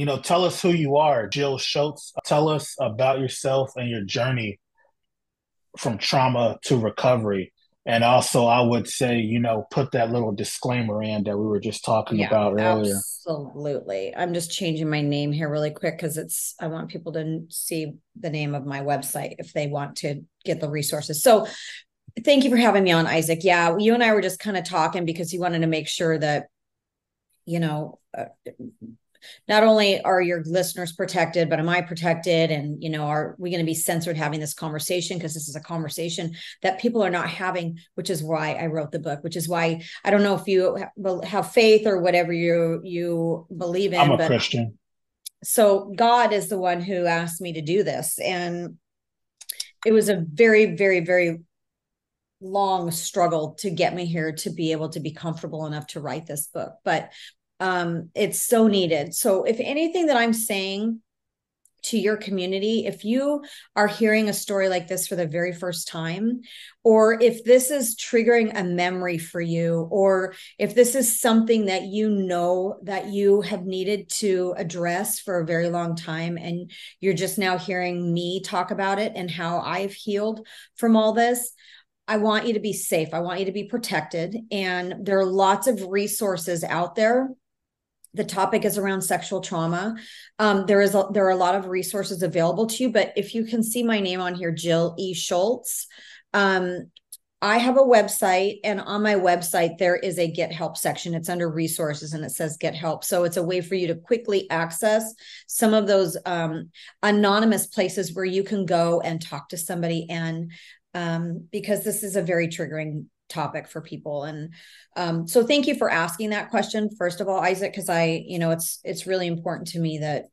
you know, tell us who you are, Jill Schultz. Tell us about yourself and your journey from trauma to recovery. And also, I would say, you know, put that little disclaimer in that we were just talking yeah, about earlier. Absolutely. I'm just changing my name here really quick because it's, I want people to see the name of my website if they want to get the resources. So, thank you for having me on, Isaac. Yeah, you and I were just kind of talking because you wanted to make sure that, you know, uh, not only are your listeners protected, but am I protected? And, you know, are we going to be censored having this conversation? Because this is a conversation that people are not having, which is why I wrote the book, which is why I don't know if you have faith or whatever you, you believe in. I'm a but, Christian. So God is the one who asked me to do this. And it was a very, very, very long struggle to get me here to be able to be comfortable enough to write this book. But um, it's so needed. So, if anything that I'm saying to your community, if you are hearing a story like this for the very first time, or if this is triggering a memory for you, or if this is something that you know that you have needed to address for a very long time, and you're just now hearing me talk about it and how I've healed from all this, I want you to be safe. I want you to be protected. And there are lots of resources out there the topic is around sexual trauma. Um, there is a, there are a lot of resources available to you but if you can see my name on here jill e. Schultz um, i have a website and on my website there is a get help section. It's under resources and it says get help. So it's a way for you to quickly access some of those um, anonymous places where you can go and talk to somebody. And um, because this is a very triggering topic for people. And um, so thank you for asking that question first of all isaac because i you know it's it's really important to me that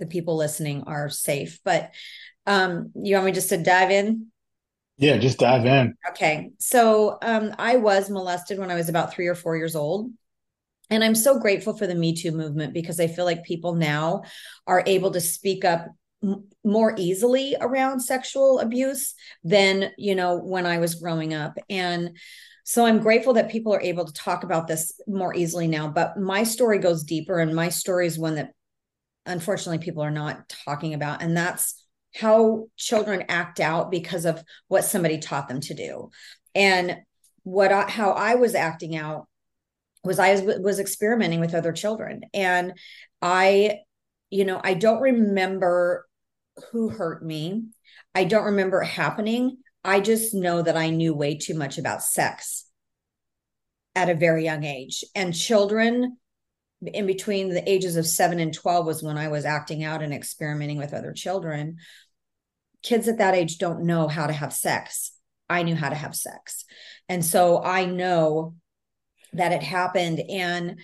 the people listening are safe. But um you want me just to dive in? Yeah just dive in. Okay. So um i was molested when i was about three or four years old. And i'm so grateful for the me too movement because i feel like people now are able to speak up more easily around sexual abuse than you know when i was growing up. And so i'm grateful that people are able to talk about this more easily now but my story goes deeper and my story is one that unfortunately people are not talking about and that's how children act out because of what somebody taught them to do. And what I, how i was acting out was i was, was experimenting with other children and i you know i don't remember who hurt me. I don't remember it happening. I just know that I knew way too much about sex at a very young age. And children in between the ages of seven and 12 was when I was acting out and experimenting with other children. Kids at that age don't know how to have sex. I knew how to have sex. And so I know that it happened. And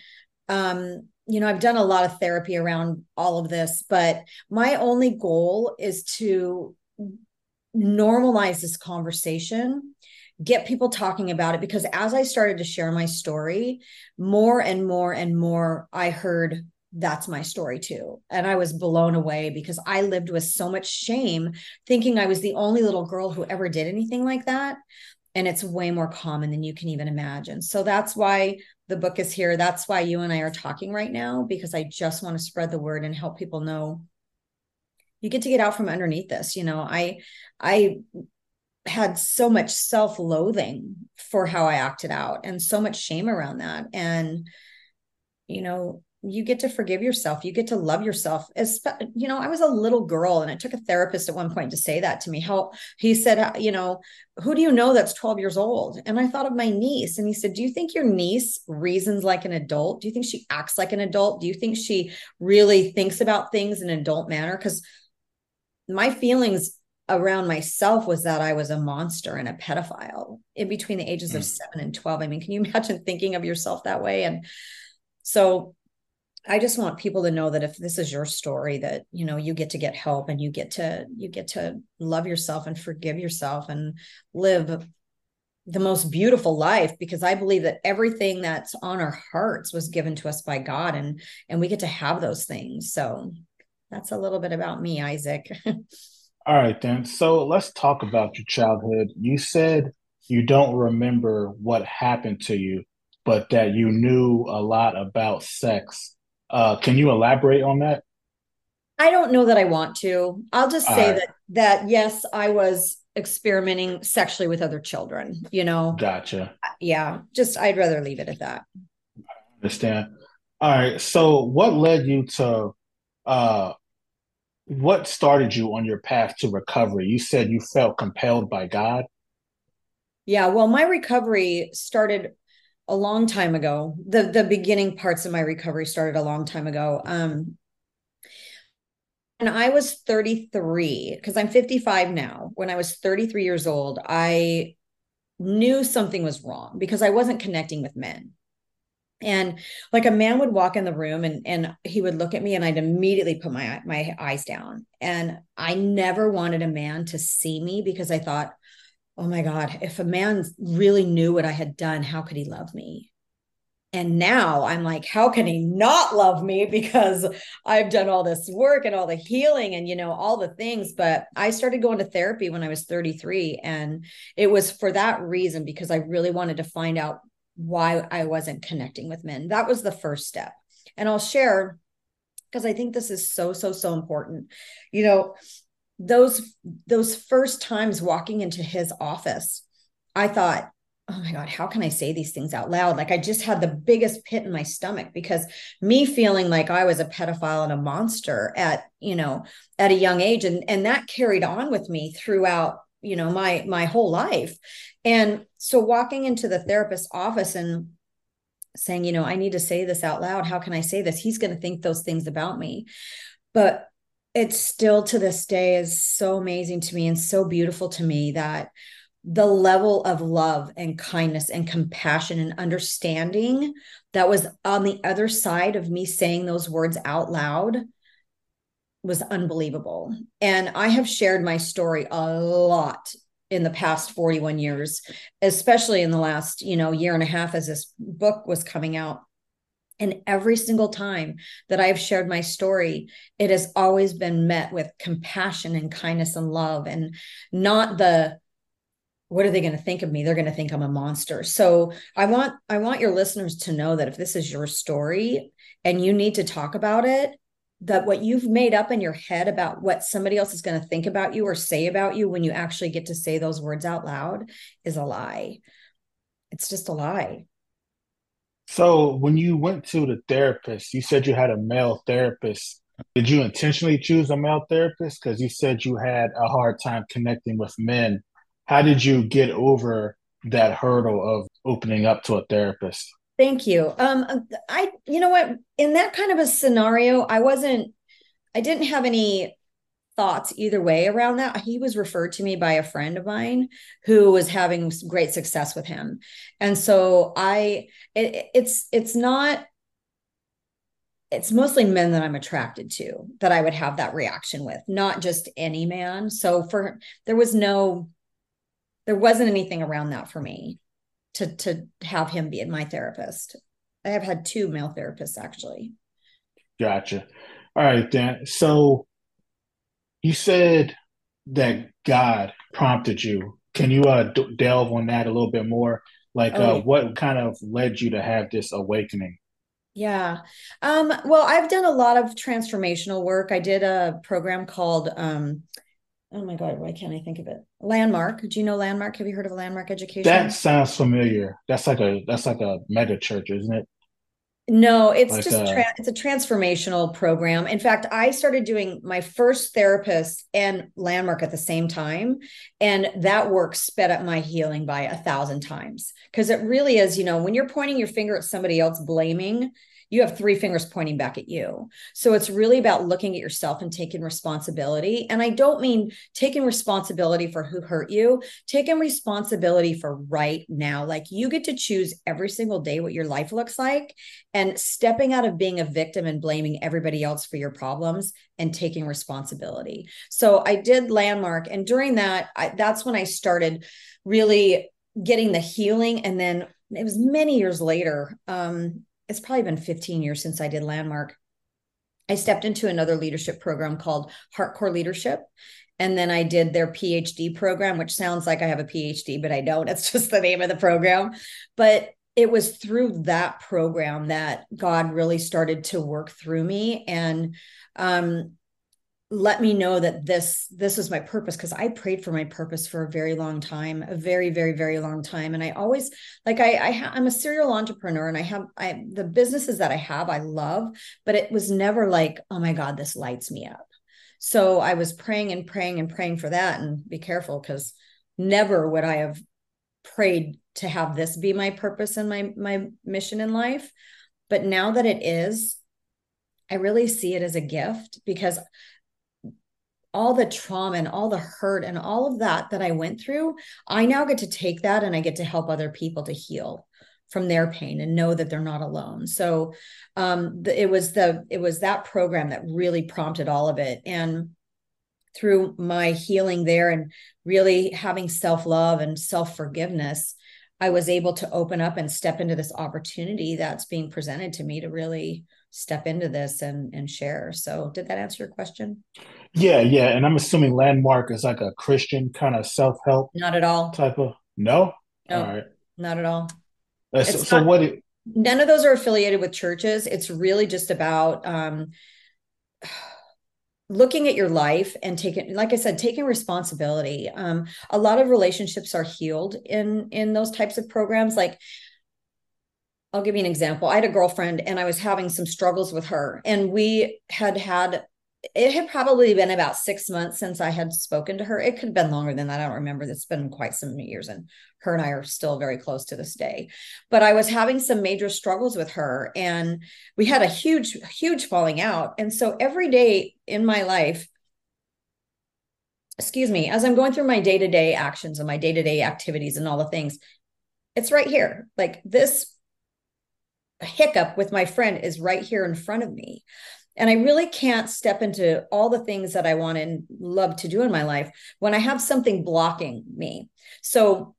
um, you know, I've done a lot of therapy around all of this, but my only goal is to normalize this conversation, get people talking about it. Because as I started to share my story, more and more and more, I heard that's my story too. And I was blown away because I lived with so much shame, thinking I was the only little girl who ever did anything like that. And it's way more common than you can even imagine. So that's why the book is here. That's why you and I are talking right now, because I just want to spread the word and help people know you get to get out from underneath this. You know, I, I, had so much self-loathing for how I acted out and so much shame around that and you know you get to forgive yourself you get to love yourself as you know i was a little girl and it took a therapist at one point to say that to me how he said you know who do you know that's 12 years old? And i thought of my niece and he said do you think your niece reasons like an adult? Do you think she acts like an adult? Do you think she really thinks about things in an adult manner? Because my feelings around myself was that I was a monster and a pedophile in between the ages mm. of 7 and 12 i mean can you imagine thinking of yourself that way? And so I just want people to know that if this is your story that you know you get to get help and you get to you get to love yourself and forgive yourself and live the most beautiful life because I believe that everything that's on our hearts was given to us by God and and we get to have those things. So that's a little bit about me, Isaac. All right then. So let's talk about your childhood. You said you don't remember what happened to you, but that you knew a lot about sex Uh, can you elaborate on that? I don't know that I want to. I'll just say that that yes, I was experimenting sexually with other children, you know. Gotcha. Yeah, just I'd rather leave it at that. I understand. All right. So what led you to uh what started you on your path to recovery? You said you felt compelled by God. Yeah, well, my recovery started a long time ago. The the beginning parts of my recovery started a long time ago. Um and I was 33 because I'm 55 now. When I was 33 years old, I knew something was wrong because I wasn't connecting with men and like a man would walk in the room and and he would look at me and I'd immediately put my my eyes down and I never wanted a man to see me because I thought oh my god if a man really knew what I had done how could he love me and now I'm like how can he not love me because I've done all this work and all the healing and you know all the things but I started going to therapy when I was 33 and it was for that reason because I really wanted to find out why I wasn't connecting with men. That was the first step. And I'll share because I think this is so so so important. You know, those those first times walking into his office, I thought, "Oh my god, how can I say these things out loud?" Like I just had the biggest pit in my stomach because me feeling like I was a pedophile and a monster at, you know, at a young age and and that carried on with me throughout you know my my whole life. And so walking into the therapist's office and saying you know i need to say this out loud. How can i say this? He's going to think those things about me. But it still to this day is so amazing to me and so beautiful to me that the level of love and kindness and compassion and understanding that was on the other side of me saying those words out loud was unbelievable. And I have shared my story a lot in the past 41 years, especially in the last, you know, year and a half as this book was coming out. And every single time that I've shared my story, it has always been met with compassion and kindness and love and not the what are they going to think of me they're going to think i'm a monster so i want i want your listeners to know that if this is your story and you need to talk about it that what you've made up in your head about what somebody else is going to think about you or say about you when you actually get to say those words out loud is a lie. It's just a lie. So, when you went to the therapist, you said you had a male therapist. Did you intentionally choose a male therapist? Because you said you had a hard time connecting with men. How did you get over that hurdle of opening up to a therapist? Thank you. Um, I, you know what, in that kind of a scenario, I wasn't, I didn't have any thoughts either way around that. He was referred to me by a friend of mine who was having great success with him. And so I, it, it's, it's not, it's mostly men that I'm attracted to that I would have that reaction with, not just any man. So for, there was no, there wasn't anything around that for me to to have him be my therapist. I have had two male therapists actually. Gotcha. All right, then. So you said that God prompted you. Can you uh, d- delve on that a little bit more? Like, oh, uh, what kind of led you to have this awakening? Yeah. Um, well, I've done a lot of transformational work. I did a program called um, oh my god why can't i think of it landmark do you know landmark have you heard of landmark education that sounds familiar that's like a that's like a mega church isn't it no it's like just a, tra- it's a transformational program. In fact i started doing my first therapist and landmark at the same time and that work sped up my healing by a thousand times. Because it really is you know when you're pointing your finger at somebody else blaming you have three fingers pointing back at you. So it's really about looking at yourself and taking responsibility. And I don't mean taking responsibility for who hurt you, taking responsibility for right now. Like you get to choose every single day what your life looks like and stepping out of being a victim and blaming everybody else for your problems and taking responsibility. So I did landmark. And during that, I, that's when I started really getting the healing. And then it was many years later. Um, it's probably been 15 years since I did Landmark. I stepped into another leadership program called Heartcore Leadership. And then I did their PhD program, which sounds like I have a PhD, but I don't. It's just the name of the program. But it was through that program that God really started to work through me and um, let me know that this this was my purpose because I prayed for my purpose for a very long time, a very very very long time, and I always like I, I ha- I'm a serial entrepreneur and I have I the businesses that I have I love, but it was never like oh my God this lights me up. So I was praying and praying and praying for that, and be careful because never would I have prayed to have this be my purpose and my my mission in life but now that it is i really see it as a gift because all the trauma and all the hurt and all of that that i went through i now get to take that and i get to help other people to heal from their pain and know that they're not alone so um the, it was the it was that program that really prompted all of it and through my healing there and really having self-love and self-forgiveness I was able to open up and step into this opportunity that's being presented to me to really step into this and and share. So did that answer your question? Yeah, yeah. And I'm assuming Landmark is like a Christian kind of self-help. Not at all. Type of no? No, all right. Not at all. Uh, so, so what it, none of those are affiliated with churches. It's really just about um looking at your life and taking like i said taking responsibility um, a lot of relationships are healed in in those types of programs like i'll give you an example i had a girlfriend and i was having some struggles with her and we had had it had probably been about six months since I had spoken to her. It could have been longer than that. I don't remember. It's been quite some years, and her and I are still very close to this day. But I was having some major struggles with her, and we had a huge, huge falling out. And so every day in my life, excuse me, as I'm going through my day to day actions and my day to day activities and all the things, it's right here. Like this hiccup with my friend is right here in front of me and i really can't step into all the things that i want and love to do in my life when i have something blocking me. So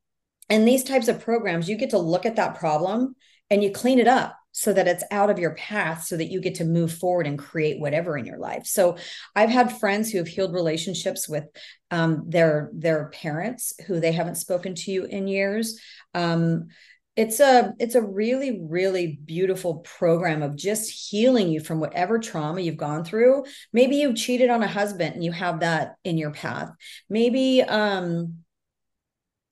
in these types of programs you get to look at that problem and you clean it up so that it's out of your path so that you get to move forward and create whatever in your life. So i've had friends who have healed relationships with um, their their parents who they haven't spoken to you in years. Um, it's a it's a really really beautiful program of just healing you from whatever trauma you've gone through. Maybe you've cheated on a husband and you have that in your path. Maybe um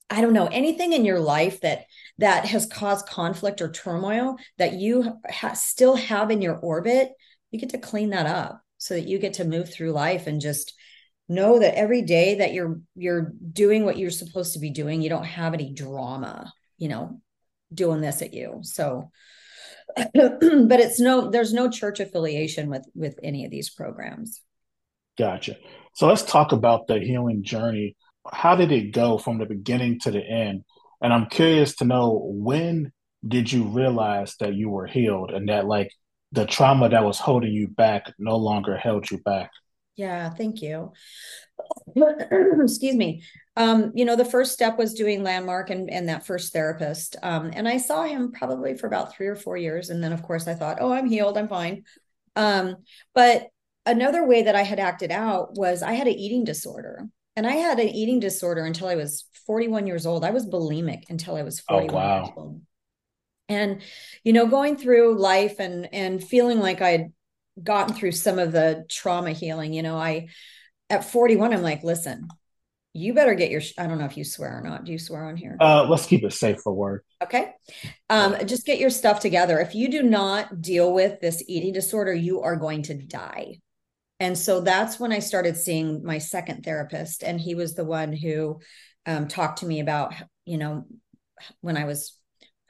i don't know anything in your life that that has caused conflict or turmoil that you ha- still have in your orbit you get to clean that up so that you get to move through life and just know that every day that you're you're doing what you're supposed to be doing you don't have any drama you know doing this at you. So, but it's no, there's no church affiliation with with any of these programs. Gotcha. So let's talk about the healing journey. How did it go from the beginning to the end? And I'm curious to know when did you realize that you were healed and that like the trauma that was holding you back no longer held you back? Yeah, thank you. Excuse me. Um, you know, the first step was doing landmark and, and that first therapist. Um, and I saw him probably for about three or four years. And then of course I thought, oh, I'm healed, I'm fine. Um, but another way that I had acted out was I had an eating disorder. And I had an eating disorder until I was 41 years old. I was bulimic until I was 41 oh, wow. years old. And, you know, going through life and and feeling like I'd gotten through some of the trauma healing, you know, I at 41, I'm like, listen, you better get your i don't know if you swear or not. Do you swear on here? Uh let's keep it safe for work okay. Um just get your stuff together. If you do not deal with this eating disorder you are going to die. And so that's when i started seeing my second therapist and he was the one who um, talked to me about you know when i was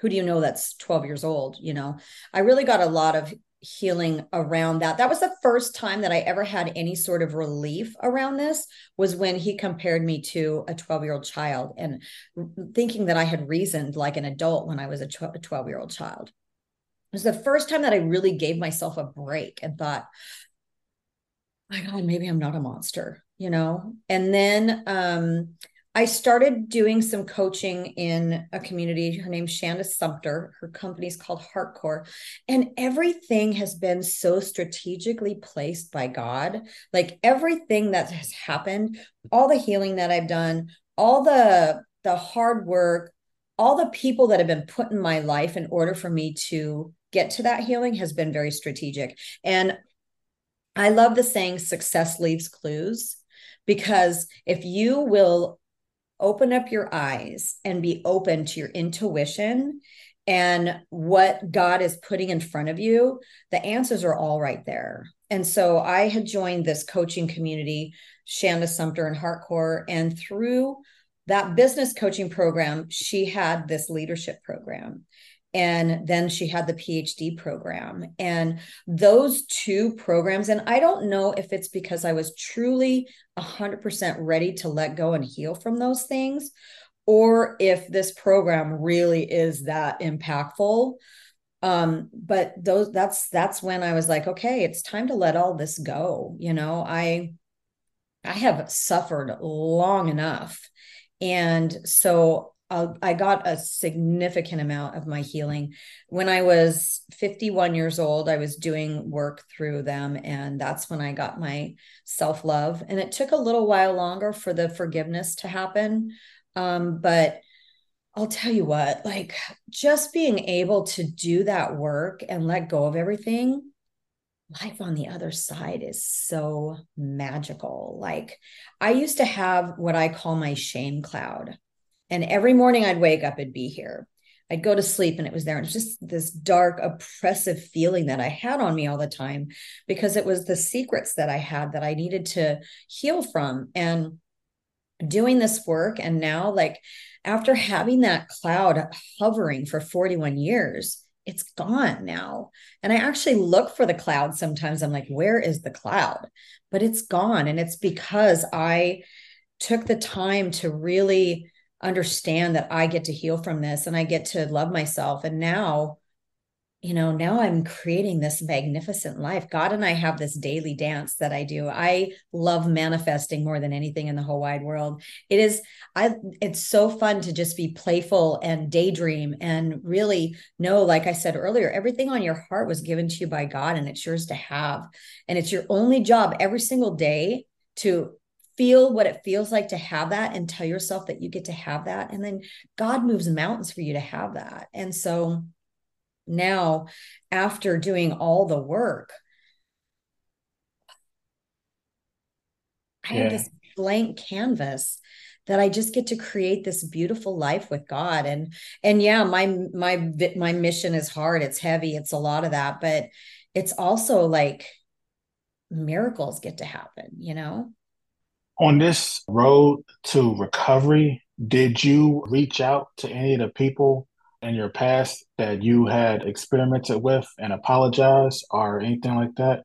who do you know that's 12 years old you know? I really got a lot of healing around that. That was the first time that I ever had any sort of relief around this was when he compared me to a 12-year-old child and thinking that I had reasoned like an adult when I was a 12-year-old child. It was the first time that I really gave myself a break and thought, my God, maybe I'm not a monster, you know? And then um I started doing some coaching in a community. Her name's Shanda Sumpter. Her company's called Heartcore. And everything has been so strategically placed by God. Like everything that has happened, all the healing that I've done, all the the hard work, all the people that have been put in my life in order for me to get to that healing has been very strategic. And I love the saying success leaves clues because if you will open up your eyes and be open to your intuition and what God is putting in front of you, the answers are all right there. And so I had joined this coaching community, Shanda Sumpter and Heartcore, and through that business coaching program, she had this leadership program. And then she had the PhD program. And those two programs, and I don't know if it's because I was truly 100% ready to let go and heal from those things, or if this program really is that impactful. Um but those that's that's when i was like okay it's time to let all this go. You know i i have suffered long enough. And so I got a significant amount of my healing. When I was 51 years old, I was doing work through them, and that's when I got my self love. And it took a little while longer for the forgiveness to happen. Um, but I'll tell you what, like just being able to do that work and let go of everything, life on the other side is so magical. Like I used to have what I call my shame cloud. And every morning I'd wake up, it'd be here. I'd go to sleep and it was there. And it's just this dark, oppressive feeling that I had on me all the time because it was the secrets that I had that I needed to heal from. And doing this work and now like after having that cloud hovering for 41 years it's gone now and i actually look for the cloud sometimes i'm like where is the cloud but it's gone and it's because i took the time to really understand that i get to heal from this and i get to love myself and now you know, now I'm creating this magnificent life. God and I have this daily dance that I do. I love manifesting more than anything in the whole wide world. It is I it's so fun to just be playful and daydream and really know like I said earlier, everything on your heart was given to you by God and it's yours to have. And it's your only job every single day to feel what it feels like to have that and tell yourself that you get to have that. And then God moves mountains for you to have that. And so now after doing all the work i yeah. have this blank canvas that i just get to create this beautiful life with god. And and yeah my my my mission is hard. It's heavy. It's a lot of that. But it's also like miracles get to happen you know on this road to recovery did you reach out to any of the people in your past that you had experimented with and apologize or anything like that?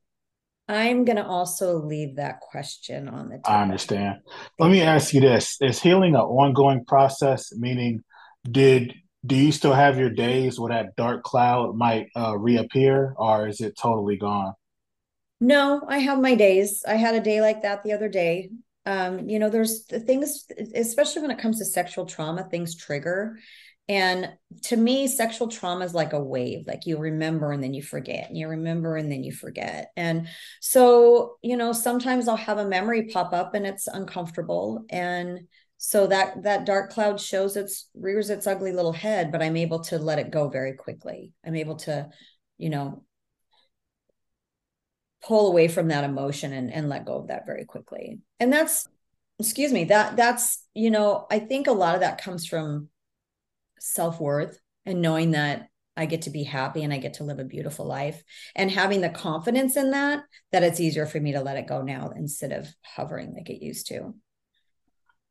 I'm going to also leave that question on the table. I understand. Let me ask you this Is healing an ongoing process? Meaning, did do you still have your days where that dark cloud might uh, reappear or is it totally gone? No, I have my days. I had a day like that the other day. Um, you know, there's the things, especially when it comes to sexual trauma, things trigger. And to me, sexual trauma is like a wave, like you remember and then you forget, and you remember and then you forget. And so, you know, sometimes I'll have a memory pop up and it's uncomfortable. And so that that dark cloud shows its rears its ugly little head, but I'm able to let it go very quickly. I'm able to, you know, pull away from that emotion and, and let go of that very quickly. And that's excuse me, that that's, you know, I think a lot of that comes from self-worth and knowing that I get to be happy and I get to live a beautiful life and having the confidence in that that it's easier for me to let it go now instead of hovering like it used to.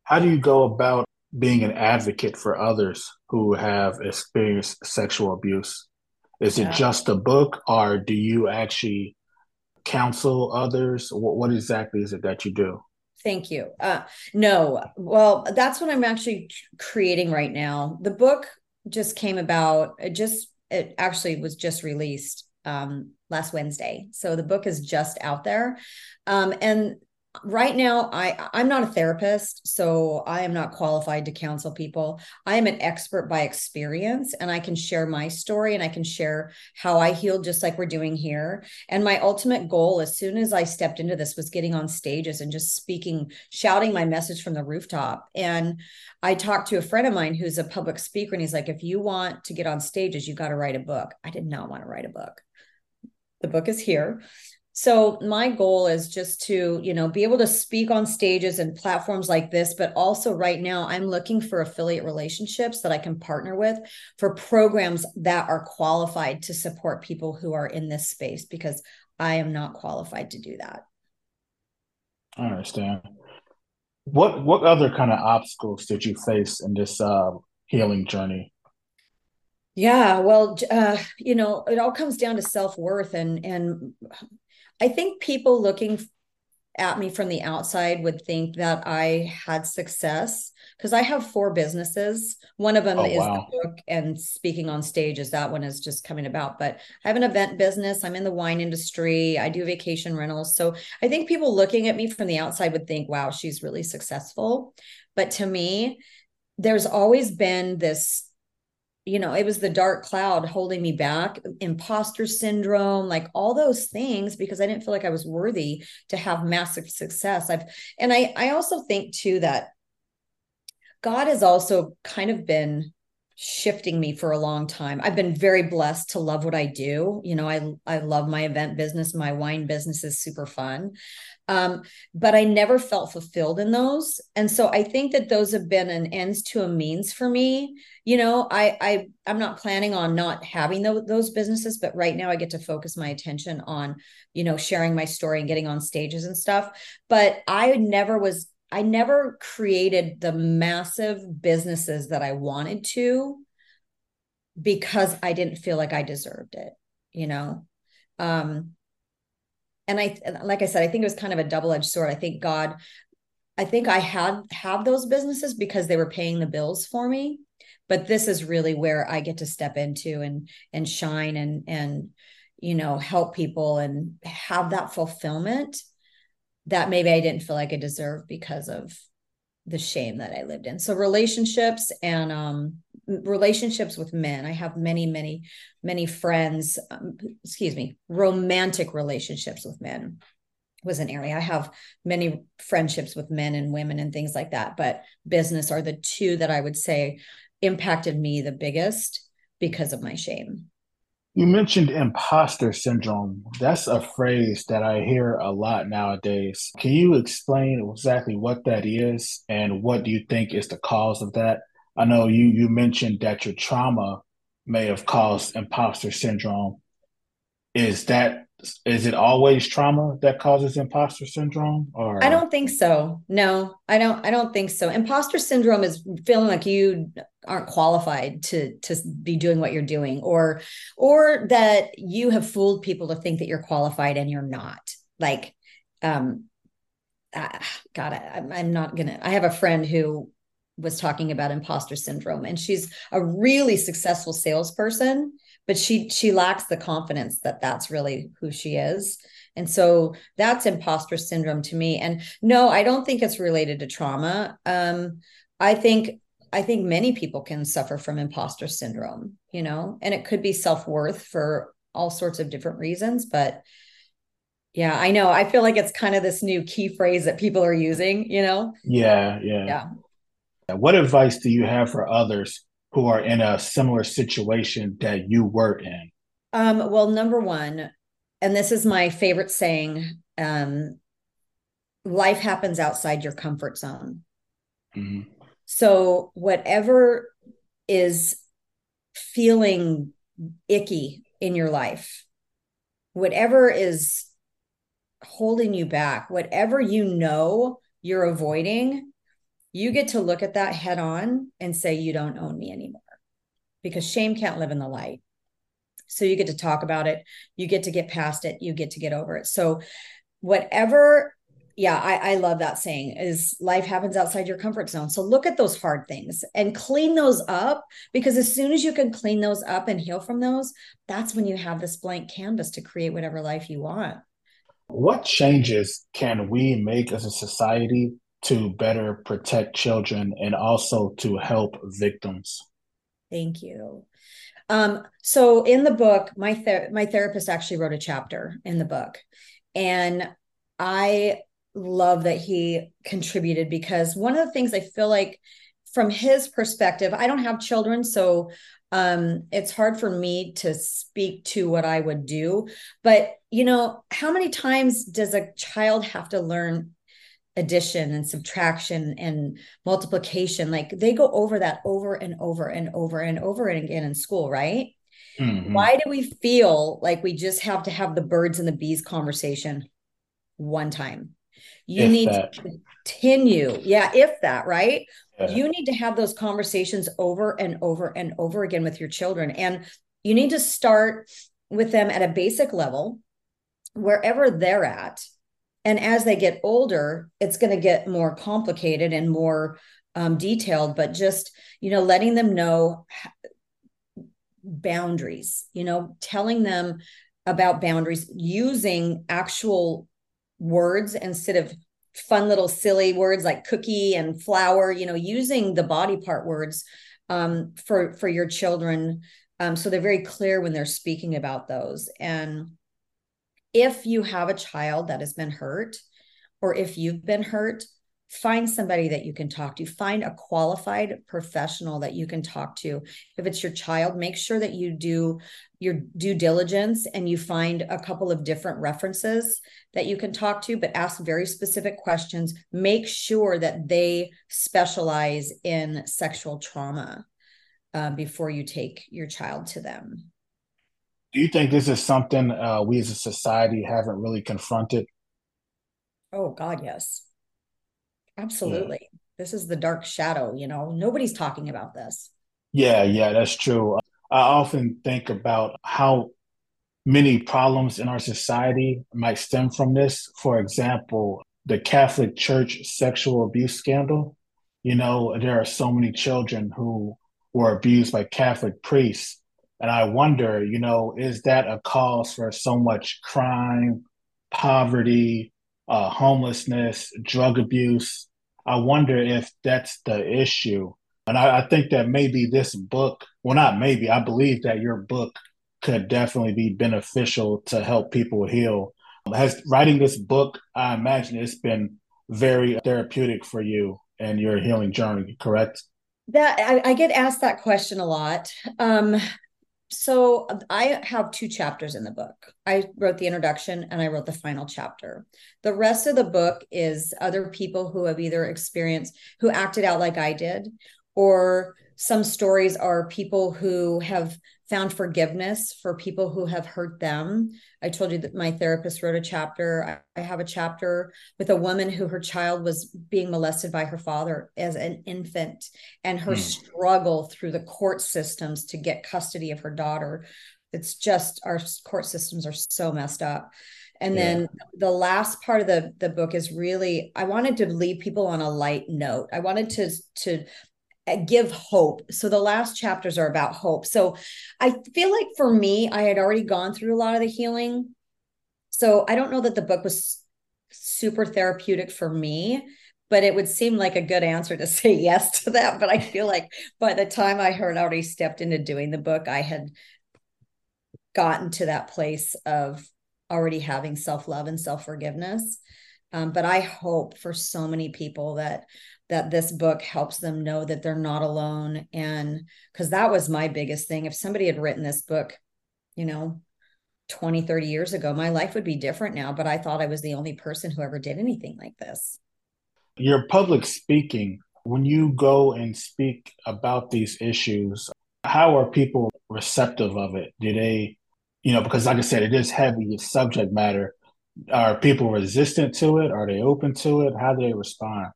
How do you go about being an advocate for others who have experienced sexual abuse? Is it just a book or do you actually counsel others? What, what exactly is it that you do? Thank you. Uh, no, well, that's what I'm actually creating right now. The book just came about. It just it actually was just released um, last Wednesday, so the book is just out there. Um, and right now i i'm not a therapist so i am not qualified to counsel people. I am an expert by experience and i can share my story and i can share how i healed just like we're doing here. And my ultimate goal as soon as i stepped into this was getting on stages and just speaking shouting my message from the rooftop. And i talked to a friend of mine who's a public speaker and he's like if you want to get on stages you got to write a book. I did not want to write a book. The book is here so my goal is just to you know be able to speak on stages and platforms like this but also right now i'm looking for affiliate relationships that i can partner with for programs that are qualified to support people who are in this space because i am not qualified to do that. I understand. What what other kind of obstacles did you face in this uh, healing journey? Yeah well uh, you know it all comes down to self-worth and and I think people looking at me from the outside would think that I had success because I have four businesses. One of them oh, is wow. the book and speaking on stage is that one is just coming about. But I have an event business. I'm in the wine industry. I do vacation rentals. So I think people looking at me from the outside would think, wow, she's really successful. But to me, there's always been this you know, it was the dark cloud holding me back, imposter syndrome, like all those things, because I didn't feel like I was worthy to have massive success. I've, and I, I also think too that God has also kind of been shifting me for a long time. I've been very blessed to love what I do. You know, I I love my event business. My wine business is super fun. Um, but I never felt fulfilled in those. And so I think that those have been an ends to a means for me. You know, I I I'm not planning on not having those, those businesses, but right now I get to focus my attention on, you know, sharing my story and getting on stages and stuff. But I never was I never created the massive businesses that I wanted to because I didn't feel like I deserved it, you know. Um and I like I said, I think it was kind of a double-edged sword. I think God, I think I had have those businesses because they were paying the bills for me. But this is really where I get to step into and and shine and and you know help people and have that fulfillment that maybe I didn't feel like I deserved because of the shame that I lived in. So relationships and um relationships with men. I have many, many, many friends, um, excuse me, romantic relationships with men was an area. I have many friendships with men and women and things like that, but business are the two that I would say impacted me the biggest because of my shame. You mentioned imposter syndrome. That's a phrase that I hear a lot nowadays. Can you explain exactly what that is and what do you think is the cause of that? I know you you mentioned that your trauma may have caused imposter syndrome. Is that is it always trauma that causes imposter syndrome or I don't think so. No, I don't I don't think so. Imposter syndrome is feeling like you aren't qualified to to be doing what you're doing or or that you have fooled people to think that you're qualified and you're not. Like um uh, God, I, I'm not gonna. I have a friend who was talking about imposter syndrome. And she's a really successful salesperson but she she lacks the confidence that that's really who she is. And so that's imposter syndrome to me. And no i don't think it's related to trauma. Um i think i think many people can suffer from imposter syndrome you know and it could be self-worth for all sorts of different reasons but yeah i know. I feel like it's kind of this new key phrase that people are using you know? Yeah yeah. Yeah what advice do you have for others who are in a similar situation that you were in? Um, well, number one, and this is my favorite saying um, life happens outside your comfort zone. Mm-hmm. So, whatever is feeling icky in your life, whatever is holding you back, whatever you know you're avoiding, you get to look at that head on and say, You don't own me anymore because shame can't live in the light. So you get to talk about it, you get to get past it, you get to get over it. So, whatever, yeah, I, I love that saying is life happens outside your comfort zone. So, look at those hard things and clean those up because as soon as you can clean those up and heal from those, that's when you have this blank canvas to create whatever life you want. What changes can we make as a society to better protect children and also to help victims? Thank you. Um, so in the book, my ther- my therapist actually wrote a chapter in the book, and I love that he contributed because one of the things I feel like from his perspective, I don't have children, so um, it's hard for me to speak to what I would do. But you know, how many times does a child have to learn addition and subtraction and multiplication like they go over that over and over and over and over and again in school right mm-hmm. why do we feel like we just have to have the birds and the bees conversation one time you if need that. to continue yeah if that right yeah. you need to have those conversations over and over and over again with your children and you need to start with them at a basic level wherever they're at and as they get older it's going to get more complicated and more um, detailed but just you know letting them know boundaries you know telling them about boundaries using actual words instead of fun little silly words like cookie and flower you know using the body part words um, for for your children um, so they're very clear when they're speaking about those. And if you have a child that has been hurt or if you've been hurt find somebody that you can talk to. Find a qualified professional that you can talk to. If it's your child make sure that you do your due diligence and you find a couple of different references that you can talk to but ask very specific questions. Make sure that they specialize in sexual trauma uh, before you take your child to them do you think this is something uh, we as a society haven't really confronted? Oh God, yes, absolutely. Yeah. This is the dark shadow. You know, nobody's talking about this. Yeah, yeah, that's true. I often think about how many problems in our society might stem from this. For example, the Catholic Church sexual abuse scandal. You know, there are so many children who were abused by Catholic priests and I wonder, you know, is that a cause for so much crime, poverty, uh, homelessness, drug abuse? I wonder if that's the issue. And I, I think that maybe this book, well, not maybe, I believe that your book could definitely be beneficial to help people heal. Has writing this book, I imagine it's been very therapeutic for you and your healing journey, correct? That I, I get asked that question a lot. Um, so I have two chapters in the book. I wrote the introduction and I wrote the final chapter. The rest of the book is other people who have either experienced, who acted out like I did, or some stories are people who have found forgiveness for people who have hurt them. I told you that my therapist wrote a chapter. I have a chapter with a woman who her child was being molested by her father as an infant and her mm. struggle through the court systems to get custody of her daughter. It's just our court systems are so messed up. And yeah. then the last part of the the book is really I wanted to leave people on a light note. I wanted to to give hope. So the last chapters are about hope. So I feel like for me, I had already gone through a lot of the healing. So I don't know that the book was super therapeutic for me, but it would seem like a good answer to say yes to that. But I feel like by the time I heard already stepped into doing the book, I had gotten to that place of already having self love and self forgiveness. Um, but I hope for so many people that that this book helps them know that they're not alone. And because that was my biggest thing. If somebody had written this book you know 20 30 years ago my life would be different now but i thought i was the only person who ever did anything like this. Your public speaking when you go and speak about these issues how are people receptive of it? Do they you know because like i said it is heavy subject matter. Are people resistant to it? Are they open to it? How do they respond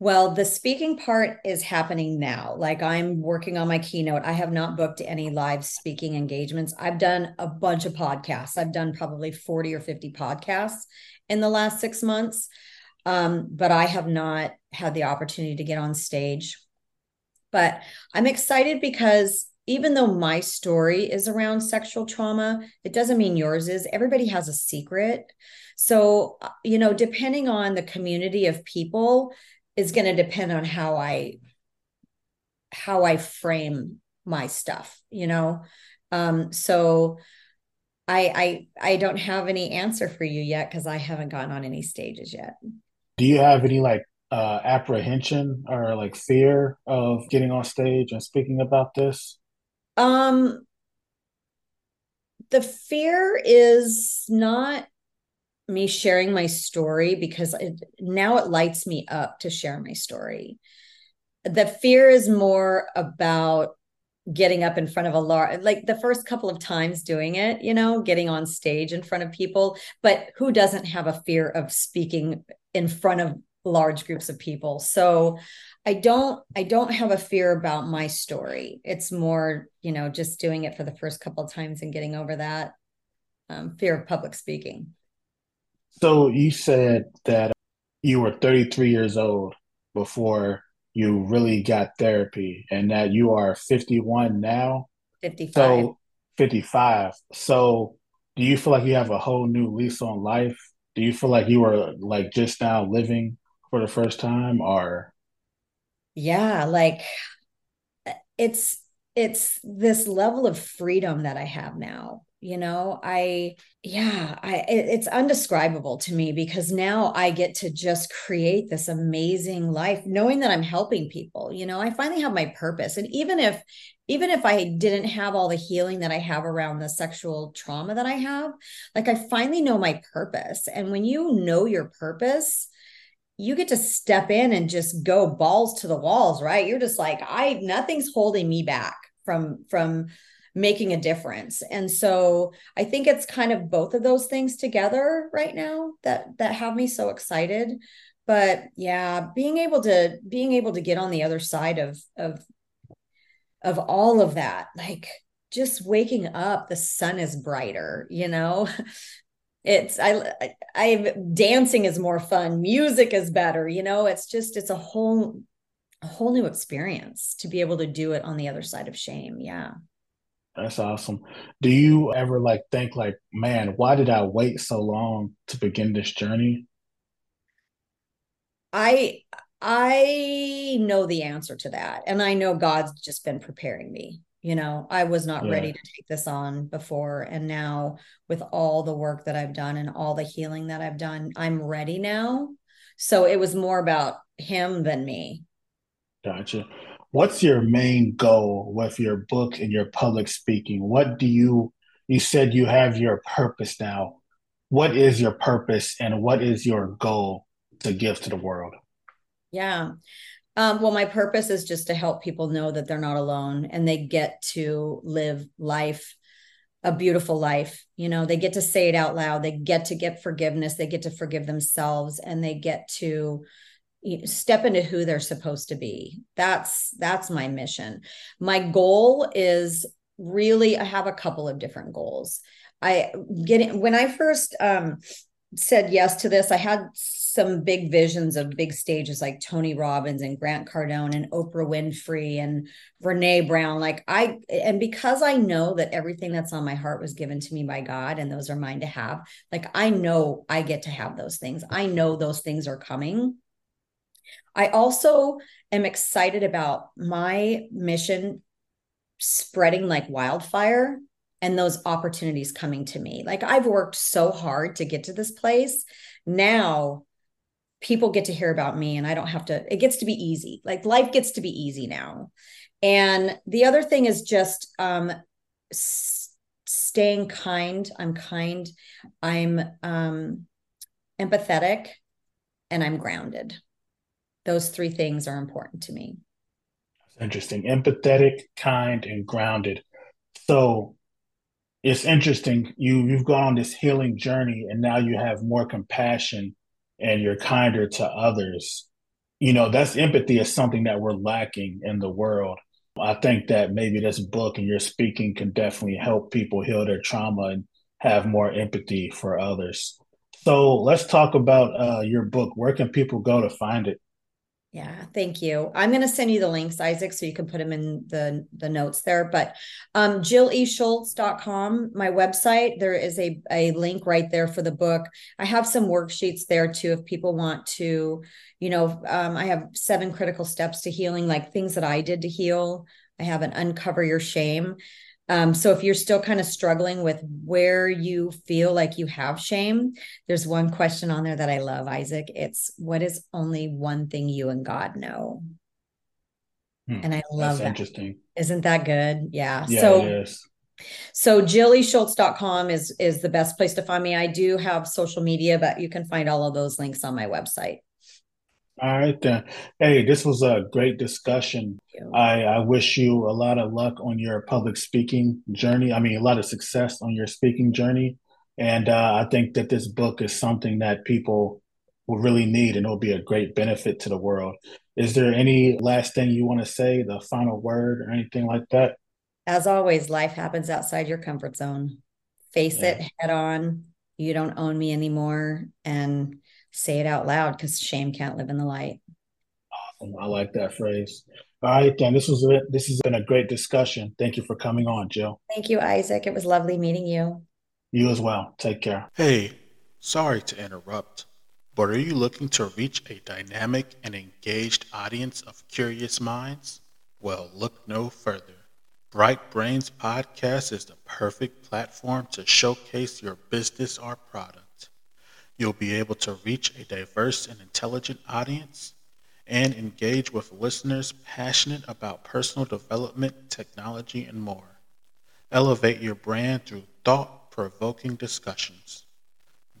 well, the speaking part is happening now. Like I'm working on my keynote. I have not booked any live speaking engagements. I've done a bunch of podcasts. I've done probably 40 or 50 podcasts in the last six months. Um, but I have not had the opportunity to get on stage. But I'm excited because even though my story is around sexual trauma, it doesn't mean yours is. Everybody has a secret. So, uh, you know, depending on the community of people is going to depend on how I how I frame my stuff, you know. Um so I I I don't have any answer for you yet cuz I haven't gotten on any stages yet. Do you have any like uh, apprehension or like fear of getting on stage and speaking about this? Um, the fear is not me sharing my story because it, now it lights me up to share my story. The fear is more about getting up in front of a large like the first couple of times doing it you know getting on stage in front of people but who doesn't have a fear of speaking in front of large groups of people? So i don't i don't have a fear about my story. It's more you know just doing it for the first couple of times and getting over that um, fear of public speaking so you said that you were 33 years old before you really got therapy and that you are 51 now? 55 so 55 so do you feel like you have a whole new lease on life? Do you feel like you were like just now living for the first time or? Yeah like it's it's this level of freedom that i have now you know i yeah i it, it's undescribable to me because now i get to just create this amazing life knowing that i'm helping people you know i finally have my purpose and even if even if i didn't have all the healing that i have around the sexual trauma that i have like i finally know my purpose and when you know your purpose you get to step in and just go balls to the walls, right? You're just like, I nothing's holding me back from from making a difference. And so I think it's kind of both of those things together right now that that have me so excited. But yeah, being able to being able to get on the other side of of of all of that, like just waking up, the sun is brighter, you know, it's I, I I dancing is more fun music is better you know it's just it's a whole a whole new experience to be able to do it on the other side of shame yeah that's awesome. Do you ever like think like man why did i wait so long to begin this journey? I i know the answer to that and i know god's just been preparing me you know? I was not yeah. ready to take this on before and now with all the work that i've done and all the healing that i've done i'm ready now. So it was more about him than me. Gotcha what's your main goal with your book and your public speaking what do you you said you have your purpose now what is your purpose and what is your goal to give to the world yeah um, well, my purpose is just to help people know that they're not alone and they get to live life, a beautiful life. You know, they get to say it out loud. They get to get forgiveness. They get to forgive themselves and they get to step into who they're supposed to be. That's that's my mission. My goal is really I have a couple of different goals. I getting when I first um said yes to this, I had some big visions of big stages like Tony Robbins and Grant Cardone and Oprah Winfrey and Brene Brown. Like I, and because I know that everything that's on my heart was given to me by God and those are mine to have, like I know I get to have those things. I know those things are coming. I also am excited about my mission spreading like wildfire and those opportunities coming to me. Like I've worked so hard to get to this place. Now people get to hear about me and I don't have to, it gets to be easy. Like life gets to be easy now. And the other thing is just um, s- staying kind. I'm kind. I'm um, empathetic and I'm grounded. Those three things are important to me. Interesting. Empathetic, kind, and grounded. So it's interesting. You you've gone on this healing journey, and now you have more compassion, and you're kinder to others. You know, that's empathy is something that we're lacking in the world. I think that maybe this book and your speaking can definitely help people heal their trauma and have more empathy for others. So let's talk about uh, your book. Where can people go to find it? Yeah, thank you. I'm going to send you the links, Isaac, so you can put them in the the notes there. But um, JillESchultz.com, my website, there is a, a link right there for the book. I have some worksheets there too if people want to, you know, um, I have seven critical steps to healing, like things that I did to heal. I have an uncover your shame. Um, so if you're still kind of struggling with where you feel like you have shame, there's one question on there that I love, Isaac. It's what is only one thing you and God know? Hmm, and I love that. Interesting. Isn't that good? Yeah. yeah so. So jilleschultz.com is is the best place to find me. I do have social media, but you can find all of those links on my website. All right then. Hey, this was a great discussion. I, I wish you a lot of luck on your public speaking journey. I mean, a lot of success on your speaking journey. And uh, I think that this book is something that people will really need and it'll be a great benefit to the world. Is there any last thing you want to say, the final word or anything like that? As always, life happens outside your comfort zone. Face yeah. it head on. You don't own me anymore. And say it out loud because shame can't live in the light. Awesome. I like that phrase. All right, then. This was it. This has been a great discussion. Thank you for coming on, Jill. Thank you, Isaac. It was lovely meeting you. You as well. Take care. Hey, sorry to interrupt, but are you looking to reach a dynamic and engaged audience of curious minds? Well, look no further. Bright Brainz Podcast is the perfect platform to showcase your business or product. You'll be able to reach a diverse and intelligent audience and engage with listeners passionate about personal development, technology, and more. Elevate your brand through thought provoking discussions.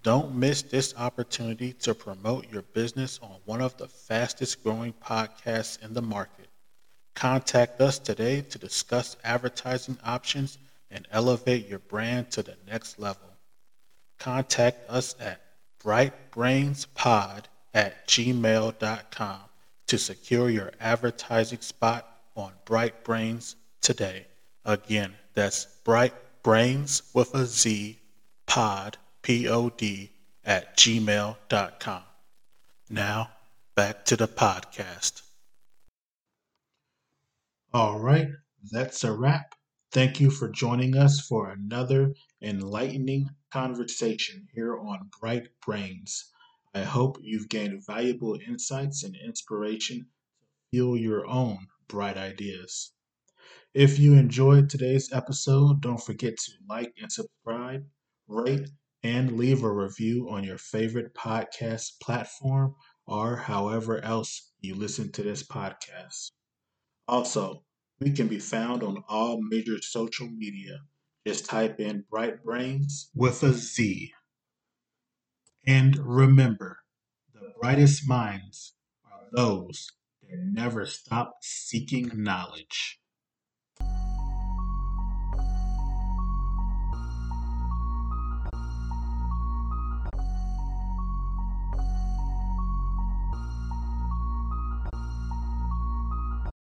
Don't miss this opportunity to promote your business on one of the fastest growing podcasts in the market. Contact us today to discuss advertising options and elevate your brand to the next level. Contact us at brightbrainzpod at gmail.com to secure your advertising spot on Bright Brainz today. Again, that's Bright Brainz with a Z pod, P O D, at gmail.com. Now, back to the podcast. All right, that's a wrap. Thank you for joining us for another enlightening conversation here on Bright Brainz. I hope you've gained valuable insights and inspiration to fuel your own bright ideas. If you enjoyed today's episode, don't forget to like and subscribe, rate, and leave a review on your favorite podcast platform or however else you listen to this podcast. Also, we can be found on all major social media. Just type in Bright Brainz with a Z. And remember, the brightest minds are those that never stop seeking knowledge.